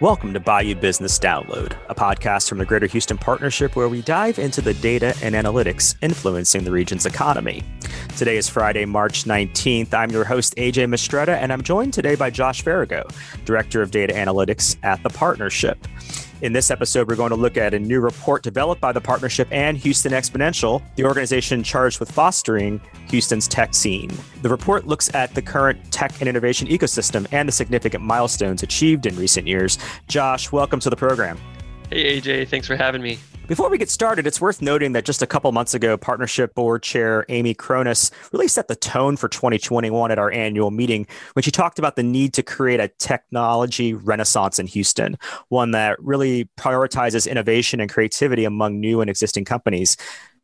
Welcome to Bayou Business Download, a podcast from the Greater Houston Partnership where we dive into the data and analytics influencing the region's economy. Today is Friday, March 19th. I'm your host, AJ Mistretta, and I'm joined today by Josh Ferrigno, Director of Data Analytics at the Partnership. In this episode, we're going to look at a new report developed by the partnership and Houston Exponential, the organization charged with fostering Houston's tech scene. The report looks at the current tech and innovation ecosystem and the significant milestones achieved in recent years. Josh, welcome to the program. Hey, AJ, thanks for having me. Before we get started, it's worth noting that just a couple months ago, Partnership Board Chair Amy Chronis really set the tone for 2021 at our annual meeting when she talked about the need to create a technology renaissance in Houston, one that really prioritizes innovation and creativity among new and existing companies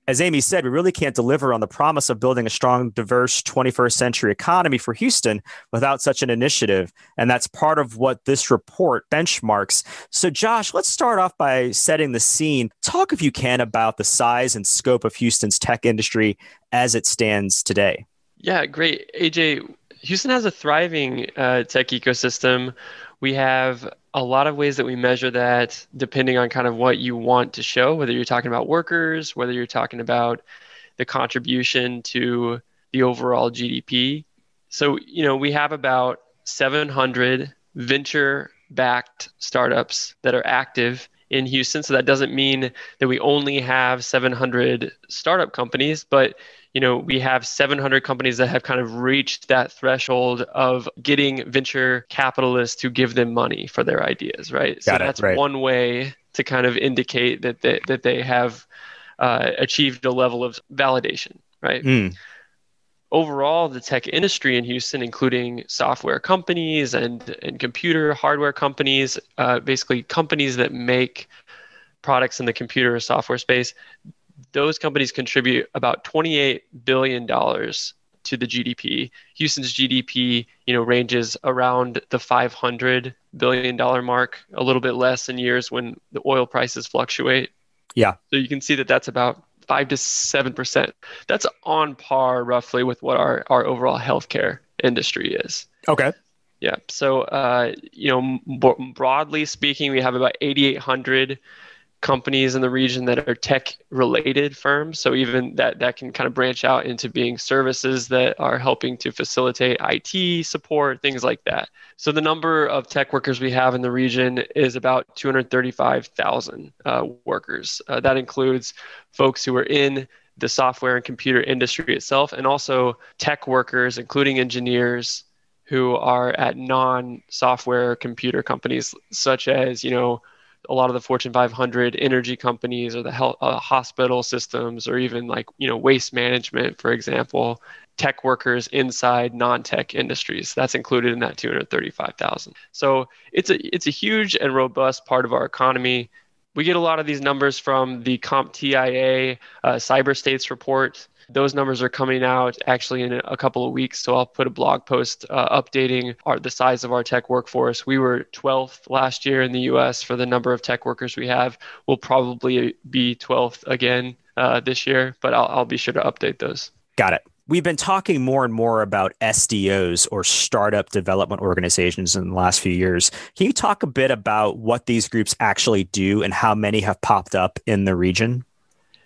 as Amy said, we really can't deliver on the promise of building a strong, diverse 21st century economy for Houston without such an initiative. And that's part of what this report benchmarks. So, Josh, let's start off by setting the scene. Talk, if you can, about the size and scope of Houston's tech industry as it stands today. Yeah, great. AJ, Houston has a thriving uh, tech ecosystem. We have a lot of ways that we measure that depending on kind of what you want to show, whether you're talking about workers, whether you're talking about the contribution to the overall GDP. So, you know, we have about 700 venture backed startups that are active in Houston. So that doesn't mean that we only have 700 startup companies, but you know, we have 700 companies that have kind of reached that threshold of getting venture capitalists to give them money for their ideas, right? Got so it, that's right. one way to kind of indicate that they, that they have uh, achieved a level of validation, right? Mm. Overall, the tech industry in Houston, including software companies and, and computer hardware companies, uh, basically companies that make products in the computer or software space, those companies contribute about 28 billion dollars to the GDP. Houston's GDP, you know, ranges around the 500 billion dollar mark, a little bit less in years when the oil prices fluctuate. Yeah. So you can see that that's about 5 to 7%. That's on par roughly with what our our overall healthcare industry is. Okay. Yeah. So, uh, you know, b- broadly speaking, we have about 8,800 companies in the region that are tech related firms. So even that that can kind of branch out into being services that are helping to facilitate IT support, things like that. So the number of tech workers we have in the region is about 235,000 uh, workers. Uh, that includes folks who are in the software and computer industry itself, and also tech workers, including engineers who are at non-software computer companies, such as you know a lot of the Fortune 500 energy companies or the health, uh, hospital systems or even like you know waste management, for example, tech workers inside non-tech industries. That's included in that 235,000. So it's a it's a huge and robust part of our economy. We get a lot of these numbers from the CompTIA uh, Cyber States report those numbers are coming out actually in a couple of weeks. So I'll put a blog post uh, updating our, the size of our tech workforce. We were 12th last year in the US for the number of tech workers we have. We'll probably be 12th again uh, this year, but I'll, I'll be sure to update those. Got it. We've been talking more and more about SDOs or startup development organizations in the last few years. Can you talk a bit about what these groups actually do and how many have popped up in the region?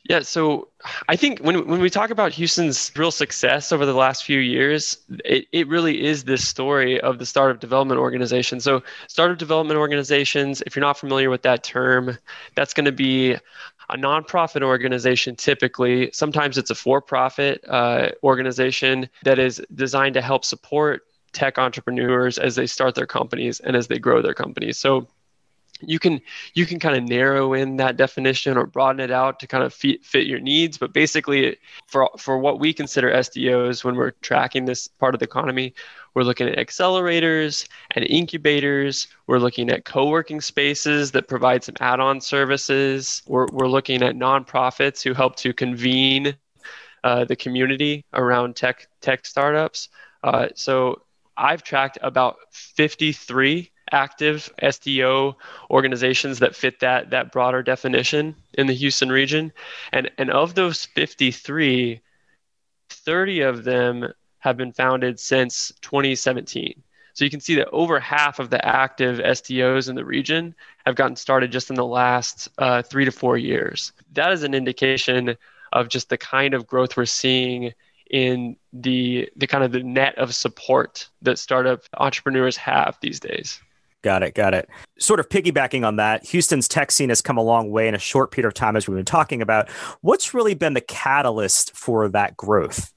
Yeah, so I think when when we talk about Houston's real success over the last few years, it, it really is this story of the startup development organization. So startup development organizations, if you're not familiar with that term, that's going to be a nonprofit organization typically. Sometimes it's a for-profit uh, organization that is designed to help support tech entrepreneurs as they start their companies and as they grow their companies. So you can you can kind of narrow in that definition or broaden it out to kind of fit, fit your needs but basically for for what we consider SDOs when we're tracking this part of the economy we're looking at accelerators and incubators. We're looking at co-working spaces that provide some add-on services. We're, we're looking at nonprofits who help to convene uh, the community around tech tech startups. Uh, so I've tracked about 53 active SDO organizations that fit that that broader definition in the Houston region. And and of those 53, 30 of them have been founded since 2017. So you can see that over half of the active SDOs in the region have gotten started just in the last uh, three to four years. That is an indication of just the kind of growth we're seeing in the the kind of the net of support that startup entrepreneurs have these days. Got it. Got it. Sort of piggybacking on that, Houston's tech scene has come a long way in a short period of time, as we've been talking about. What's really been the catalyst for that growth?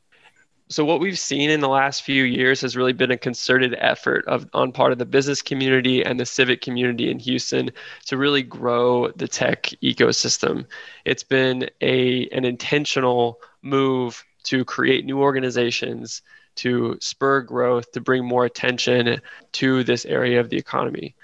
So what we've seen in the last few years has really been a concerted effort of on part of the business community and the civic community in Houston to really grow the tech ecosystem. It's been a an intentional move to create new organizations, to spur growth, to bring more attention to this area of the economy.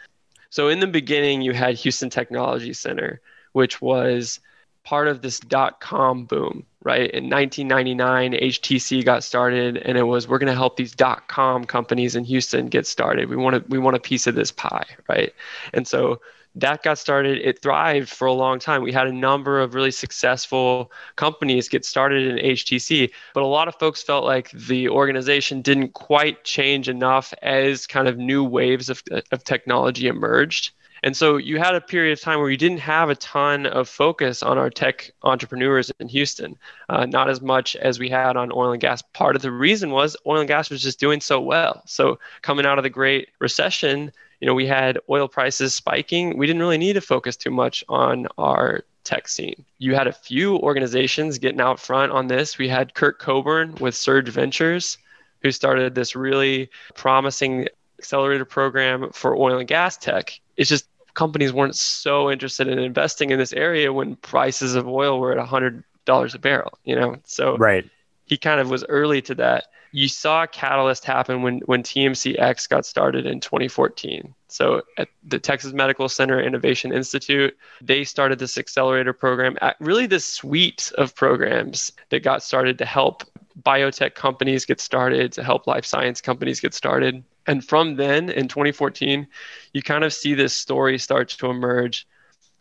So in the beginning you had Houston Technology Center, which was part of this dot com boom, right? In 1999, HTC got started, and it was we're going to help these dot com companies in Houston get started. We want to we want a piece of this pie, right? And so that got started. It thrived for a long time. We had a number of really successful companies get started in HTC, but a lot of folks felt like the organization didn't quite change enough as kind of new waves of, of technology emerged. And so you had a period of time where you didn't have a ton of focus on our tech entrepreneurs in Houston, uh, not as much as we had on oil and gas. Part of the reason was oil and gas was just doing so well. So coming out of the Great Recession, you know, we had oil prices spiking. We didn't really need to focus too much on our tech scene. You had a few organizations getting out front on this. We had Kirk Coburn with Surge Ventures, who started this really promising accelerator program for oil and gas tech it's just companies weren't so interested in investing in this area when prices of oil were at $100 a barrel, you know? So right. He kind of was early to that. You saw a catalyst happen when, when TMCX got started in 2014. So at the Texas Medical Center Innovation Institute, they started this accelerator program, really this suite of programs that got started to help biotech companies get started, to help life science companies get started. And from then in 2014, you kind of see this story start to emerge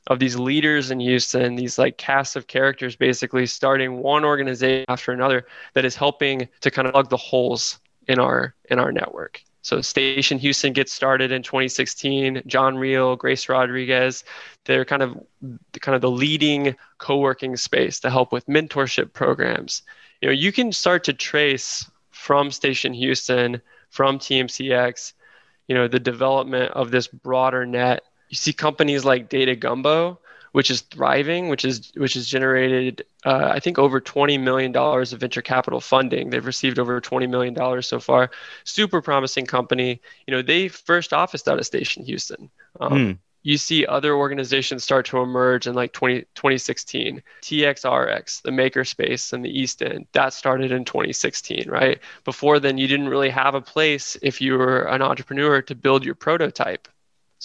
of these leaders in Houston, these like cast of characters basically starting one organization after another that is helping to kind of plug the holes in our in our network. So Station Houston gets started in 2016. John Reale, Grace Rodriguez, they're kind of kind of the leading co-working space to help with mentorship programs. You know, you can start to trace from Station Houston from TMCX, you know, the development of this broader net. You see companies like Data Gumbo, which is thriving, which is which has generated uh, I think over twenty million dollars of venture capital funding. They've received over twenty million dollars so far. Super promising company. You know, they first officed out of Station Houston. Um, mm you see other organizations start to emerge in like 20, 2016 txrx the makerspace in the east end that started in 2016 right before then you didn't really have a place if you were an entrepreneur to build your prototype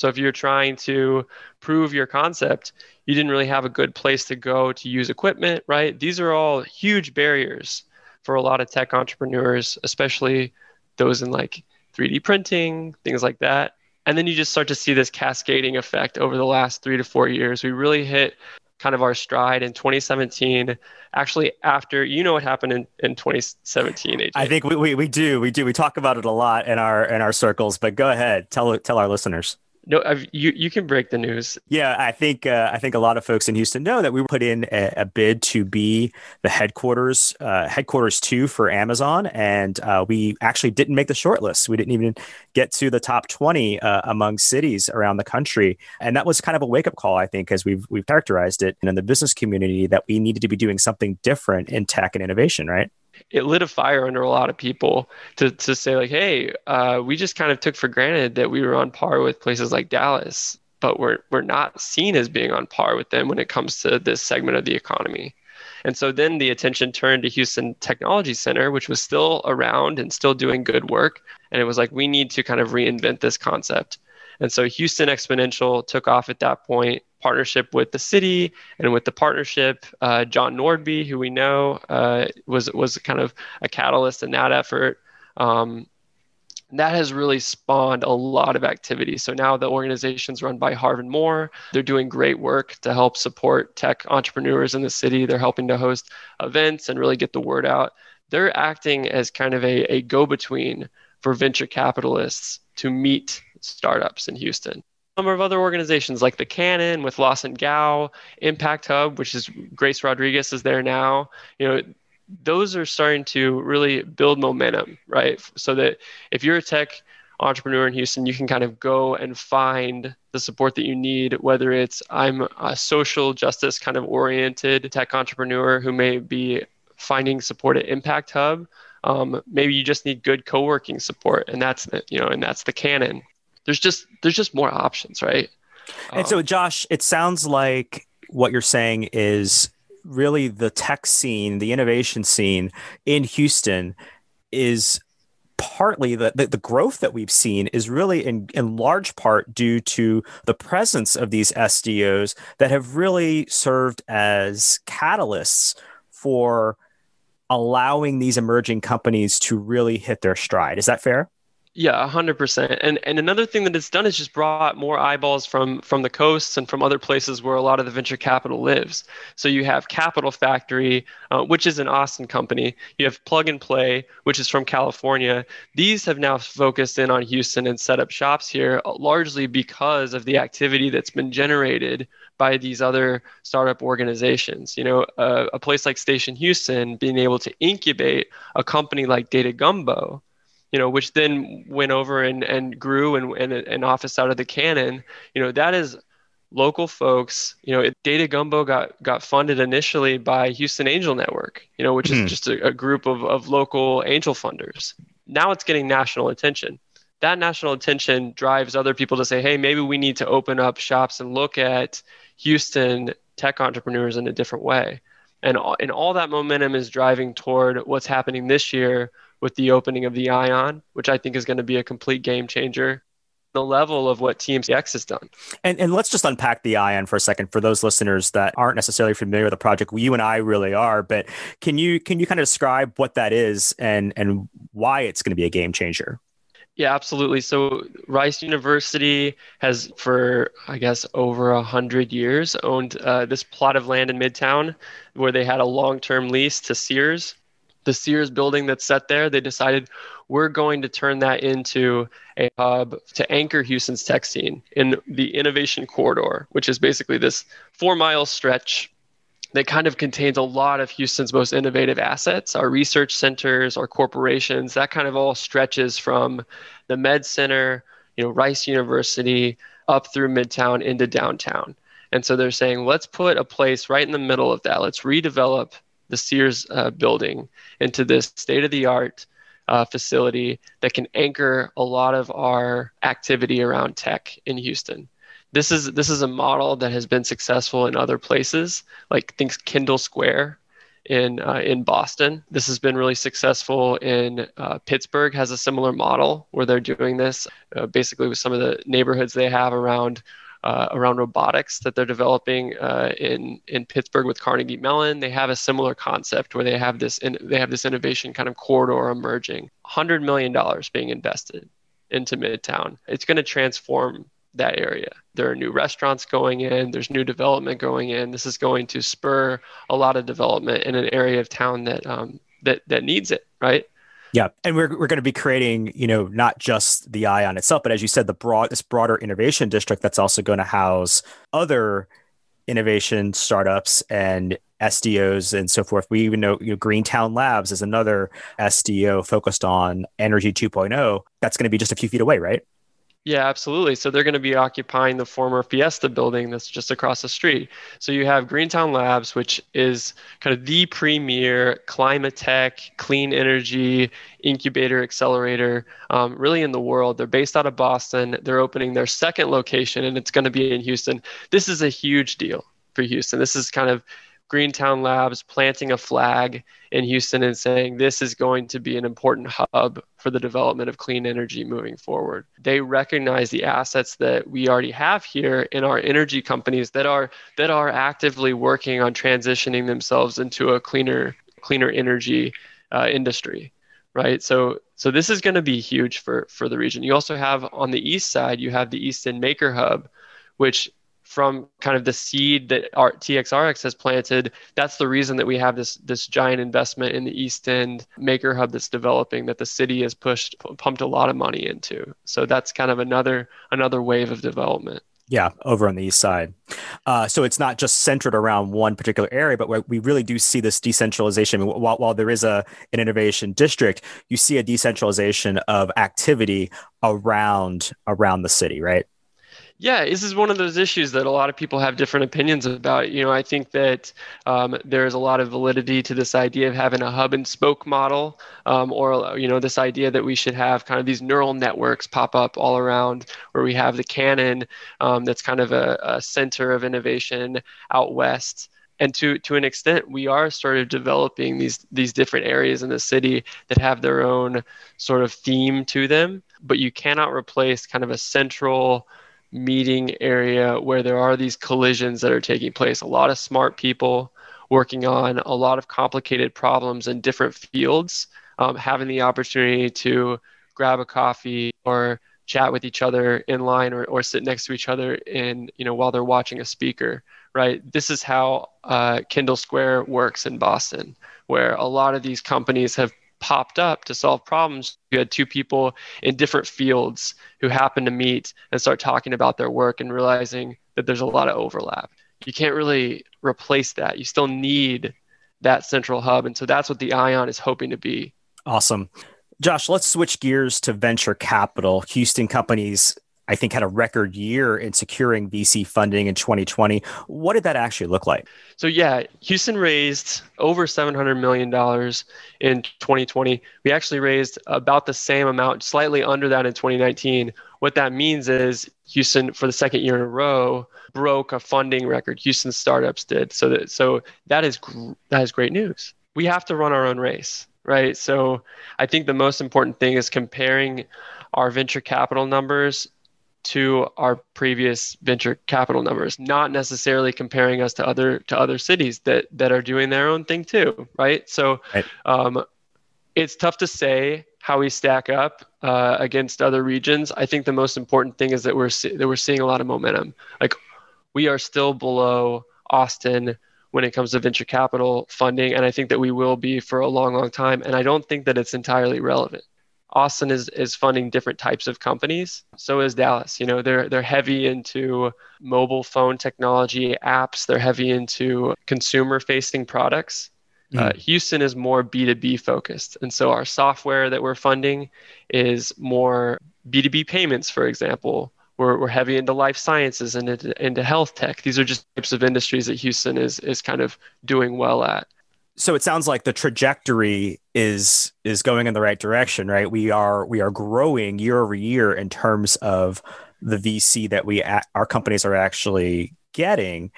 so if you're trying to prove your concept you didn't really have a good place to go to use equipment right? These are all huge barriers for a lot of tech entrepreneurs especially those in like 3d printing things like that. And then you just start to see this cascading effect over the last three to four years. We really hit kind of our stride in 2017 actually after you know what happened in, in 2017 AJ. i think we, we, we do. We do. We talk about it a lot in our in our circles but go ahead. Tell tell our listeners no, I've, you you can break the news. Yeah, I think uh, I think a lot of folks in Houston know that we put in a, a bid to be the headquarters uh, headquarters two for Amazon, and uh, we actually didn't make the shortlist. We didn't even get to the top twenty uh, among cities around the country, and that was kind of a wake up call, I think, as we've we've characterized it in the business community that we needed to be doing something different in tech and innovation, right? It lit a fire under a lot of people to, to say like hey uh, we just kind of took for granted that we were on par with places like dallas but we're, we're not seen as being on par with them when it comes to this segment of the economy. And so then the attention turned to houston technology center which was still around and still doing good work. And it was like we need to kind of reinvent this concept. And so Houston Exponential took off at that point, partnership with the city and with the partnership. Uh, John Nordby, who we know uh, was was kind of a catalyst in that effort. Um, that has really spawned a lot of activity. So now the organization's run by Harvin Moore. They're doing great work to help support tech entrepreneurs in the city. They're helping to host events and really get the word out. They're acting as kind of a, a go between for venture capitalists to meet startups in Houston. Number of other organizations like the Cannon with Lawson Gow, Impact Hub, which is Grace Rodriguez is there now. You know, those are starting to really build momentum, right? So that if you're a tech entrepreneur in Houston, you can kind of go and find the support that you need, whether it's I'm a social justice kind of oriented tech entrepreneur who may be finding support at Impact Hub. Um, maybe you just need good co-working support, and that's the, you know, and that's the Cannon. There's just there's just more options, right? And um, so, Josh, it sounds like what you're saying is really the tech scene, the innovation scene in Houston is partly the, the, the, growth that we've seen is really in, in large part due to the presence of these SDOs that have really served as catalysts for allowing these emerging companies to really hit their stride. Is that fair? Yeah, hundred percent. And and another thing that it's done is just brought more eyeballs from from the coasts and from other places where a lot of the venture capital lives. So you have Capital Factory, uh, which is an Austin company. You have Plug and Play, which is from California. These have now focused in on Houston and set up shops here, uh, largely because of the activity that's been generated by these other startup organizations. You know, uh, a place like Station Houston being able to incubate a company like Data Gumbo you know, which then went over and, and grew and, and an office out of the Cannon, you know, that is local folks. You know, Data Gumbo got got funded initially by Houston Angel Network, you know, which is hmm. just a, a, group of, of local angel funders. Now it's getting national attention. That national attention drives other people to say, hey, maybe we need to open up shops and look at Houston tech entrepreneurs in a different way. And, and all that momentum is driving toward what's happening this year with the opening of the Ion, which I think is going to be a complete game changer. The level of what TMCX has done. And, and let's just unpack the Ion for a second for those listeners that aren't necessarily familiar with the project. You and I really are, but can you can you kind of describe what that is and and why it's going to be a game changer? Yeah, absolutely. So Rice University has, for I guess over a hundred years, owned uh, this plot of land in Midtown, where they had a long-term lease to Sears the Sears building that's set there, they decided we're going to turn that into a hub to anchor Houston's tech scene in the innovation corridor, which is basically this four mile stretch that kind of contains a lot of Houston's most innovative assets, our research centers, our corporations, that kind of all stretches from the Med Center, you know, Rice University, up through Midtown into downtown. And so they're saying, let's put a place right in the middle of that. Let's redevelop the Sears uh, building into this state of the art uh, facility that can anchor a lot of our activity around tech in Houston. This is this is a model that has been successful in other places, like think Kendall Square in uh, in Boston. This has been really successful in uh, Pittsburgh. Has a similar model where they're doing this uh, basically with some of the neighborhoods they have around uh, around robotics that they're developing uh, in in Pittsburgh with Carnegie Mellon. They have a similar concept where they have this in, they have this innovation kind of corridor emerging. Hundred million dollars being invested into Midtown. It's going to transform that area. There are new restaurants going in. There's new development going in. This is going to spur a lot of development in an area of town that um, that that needs it. Right. Yeah, and we're we're going to be creating, you know, not just the Ion itself, but as you said, the broad this broader innovation district that's also going to house other innovation startups and SDOs and so forth. We even know, you know Greentown Labs is another SDO focused on energy 2.0. That's going to be just a few feet away, right? Yeah, absolutely. So they're going to be occupying the former Fiesta building that's just across the street. So you have Greentown Labs, which is kind of the premier climate tech, clean energy incubator accelerator um, really in the world. They're based out of Boston. They're opening their second location, and it's going to be in Houston. This is a huge deal for Houston. This is kind of Greentown Labs planting a flag in Houston and saying this is going to be an important hub for the development of clean energy moving forward. They recognize the assets that we already have here in our energy companies that are that are actively working on transitioning themselves into a cleaner cleaner energy uh, industry, right? So so this is going to be huge for for the region. You also have on the east side you have the East End Maker Hub, which from kind of the seed that our TXRX has planted, that's the reason that we have this this giant investment in the East End Maker Hub that's developing that the city has pushed pumped a lot of money into. So that's kind of another another wave of development. Yeah, over on the east side. Uh, so it's not just centered around one particular area, but we really do see this decentralization. while, while there is a an innovation district, you see a decentralization of activity around around the city, right? Yeah, this is one of those issues that a lot of people have different opinions about. You know, I think that um, there's a lot of validity to this idea of having a hub and spoke model, um, or you know, this idea that we should have kind of these neural networks pop up all around, where we have the Cannon um, that's kind of a, a center of innovation out west and to to an extent we are sort of developing these these different areas in the city that have their own sort of theme to them but you cannot replace kind of a central meeting area where there are these collisions that are taking place. A lot of smart people working on a lot of complicated problems in different fields, um, having the opportunity to grab a coffee or chat with each other in line or, or sit next to each other in you know while they're watching a speaker right this is how uh, kendall square works in boston where a lot of these companies have popped up to solve problems. You had two people in different fields who happened to meet and start talking about their work and realizing that there's a lot of overlap. You can't really replace that. You still need that central hub. And so that's what the ION is hoping to be. Awesome. Josh, let's switch gears to venture capital. Houston companies I think had a record year in securing VC funding in 2020. What did that actually look like? So yeah, Houston raised over 700 million dollars in 2020. We actually raised about the same amount, slightly under that in 2019. What that means is Houston for the second year in a row broke a funding record. Houston startups did. So that so that is that is great news. We have to run our own race, right? So I think the most important thing is comparing our venture capital numbers to our previous venture capital numbers not necessarily comparing us to other to other cities that that are doing their own thing too right? So right. Um, it's tough to say how we stack up uh, against other regions. I think the most important thing is that we're see- that we're seeing a lot of momentum. Like we are still below austin when it comes to venture capital funding and i think that we will be for a long long time and i don't think that it's entirely relevant Austin is is funding different types of companies. So is Dallas. You know, they're they're heavy into mobile phone technology apps. They're heavy into consumer facing products. Mm. Uh, Houston is more B2B focused. And so our software that we're funding is more B2B payments, for example. We're, we're heavy into life sciences and into, into health tech. These are just types of industries that Houston is, is kind of doing well at so it sounds like the trajectory is is going in the right direction right we are we are growing year over year in terms of the vc that we our companies are actually getting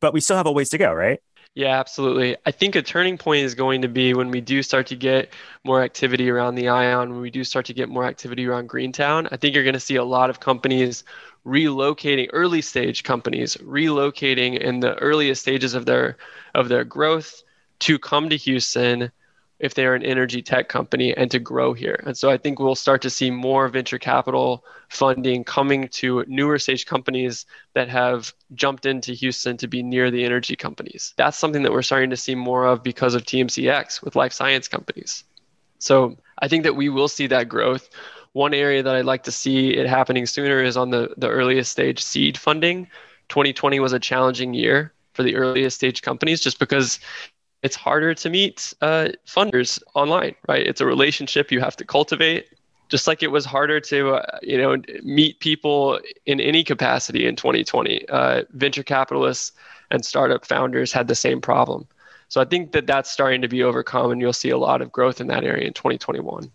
but we still have a ways to go right yeah, absolutely. I think a turning point is going to be when we do start to get more activity around the Ion, when we do start to get more activity around Greentown. I think you're going to see a lot of companies relocating, early stage companies relocating in the earliest stages of their of their growth to come to Houston if they're an energy tech company and to grow here. And so I think we'll start to see more venture capital funding coming to newer stage companies that have jumped into Houston to be near the energy companies. That's something that we're starting to see more of because of TMCX with life science companies. So I think that we will see that growth. One area that I'd like to see it happening sooner is on the, the earliest stage seed funding. 2020 was a challenging year for the earliest stage companies just because it's harder to meet uh, funders online, right? It's a relationship you have to cultivate, just like it was harder to, uh, you know, meet people in any capacity in 2020. Uh, venture capitalists and startup founders had the same problem. So I think that that's starting to be overcome, and you'll see a lot of growth in that area in 2021.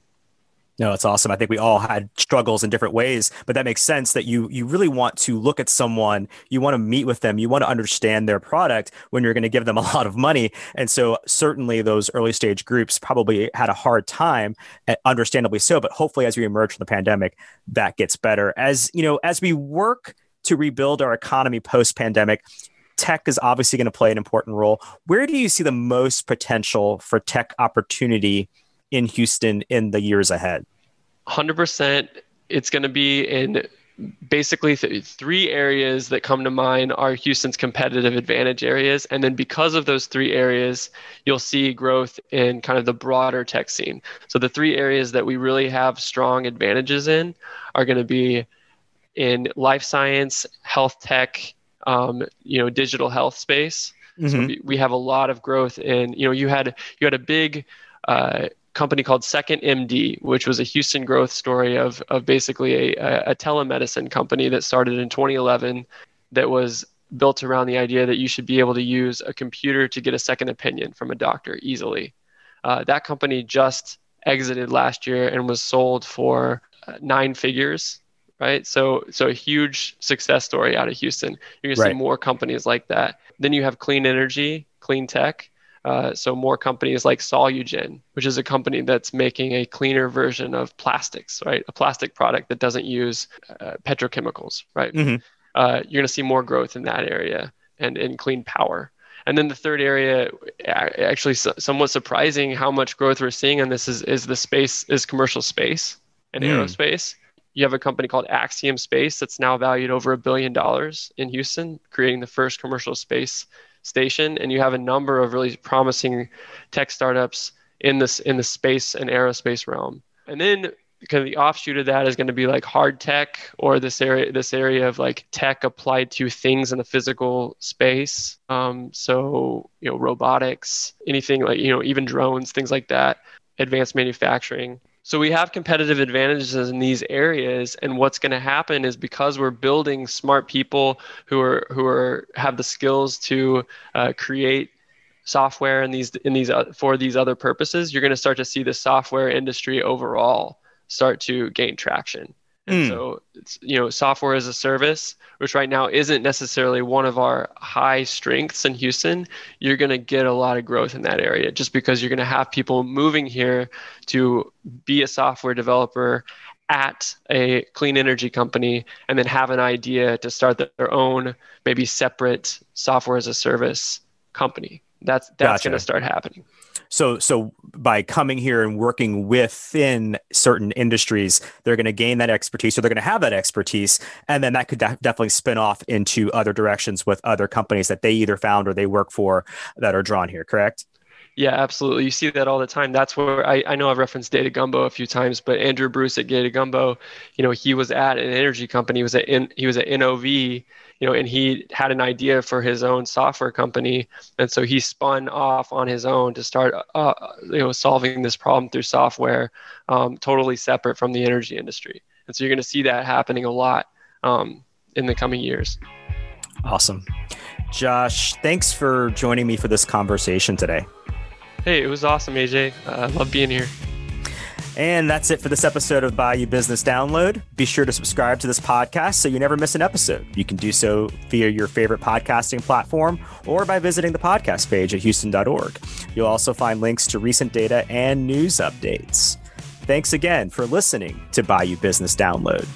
No, it's awesome. I think we all had struggles in different ways, but that makes sense that you you really want to look at someone, you want to meet with them, you want to understand their product when you're going to give them a lot of money. And so certainly those early stage groups probably had a hard time, eh, understandably so, but hopefully as we emerge from the pandemic, that gets better. As, you know, as we work to rebuild our economy post pandemic, tech is obviously going to play an important role. Where do you see the most potential for tech opportunity in Houston in the years ahead? 100% it's going to be in basically th- three areas that come to mind are Houston's competitive advantage areas. And then because of those three areas, you'll see growth in kind of the broader tech scene. So the three areas that we really have strong advantages in are going to be in life science, health tech, um, you know, digital health space. Mm-hmm. So we, we have a lot of growth in, you know, you had you had a big uh, company called Second MD, which was a Houston growth story of, of basically a, a telemedicine company that started in 2011 that was built around the idea that you should be able to use a computer to get a second opinion from a doctor easily. Uh, that company just exited last year and was sold for uh, nine figures right so so a huge success story out of houston you're going right. to see more companies like that then you have clean energy clean tech uh, so more companies like Solugen, which is a company that's making a cleaner version of plastics, right? A plastic product that doesn't use uh, petrochemicals, right? Mm-hmm. Uh, you're going to see more growth in that area and in clean power. And then the third area, actually somewhat surprising how much growth we're seeing on this is, is the space, is commercial space and mm. aerospace. You have a company called Axiom Space that's now valued over a billion dollars in Houston, creating the first commercial space station, and you have a number of really promising tech startups in this in the space and aerospace realm. And then kind of the offshoot of that is going to be like hard tech or this area this area of like tech applied to things in the physical space um, so you know robotics anything like you know even drones things like that advanced manufacturing so we have competitive advantages in these areas, and what's going to happen is because we're building smart people who are who are have the skills to uh, create software in these in these uh, for these other purposes, you're going to start to see the software industry overall start to gain traction. And mm. so, you know, software as a service, which right now isn't necessarily one of our high strengths in Houston, you're going to get a lot of growth in that area just because you're going to have people moving here to be a software developer at a clean energy company and then have an idea to start their own, maybe separate software as a service company. That's that's gotcha. going to start happening. So, so by coming here and working within certain industries, they're going to gain that expertise, or they're going to have that expertise, and then that could de- definitely spin off into other directions with other companies that they either found or they work for that are drawn here. Correct? Yeah, absolutely. You see that all the time. That's where I, I know I've referenced Data Gumbo a few times, but Andrew Bruce at Data Gumbo, you know, he was at an energy company. He was at in, he was at NOV, you know, and he had an idea for his own software company, and so he spun off on his own to start, uh, you know, solving this problem through software, um, totally separate from the energy industry. And so you're going to see that happening a lot um, in the coming years. Awesome. Josh, thanks for joining me for this conversation today. Hey, it was awesome, AJ. I uh, love being here. And that's it for this episode of Bayou Business Download. Be sure to subscribe to this podcast so you never miss an episode. You can do so via your favorite podcasting platform or by visiting the podcast page at houston.org. You'll also find links to recent data and news updates. Thanks again for listening to Bayou Business Download.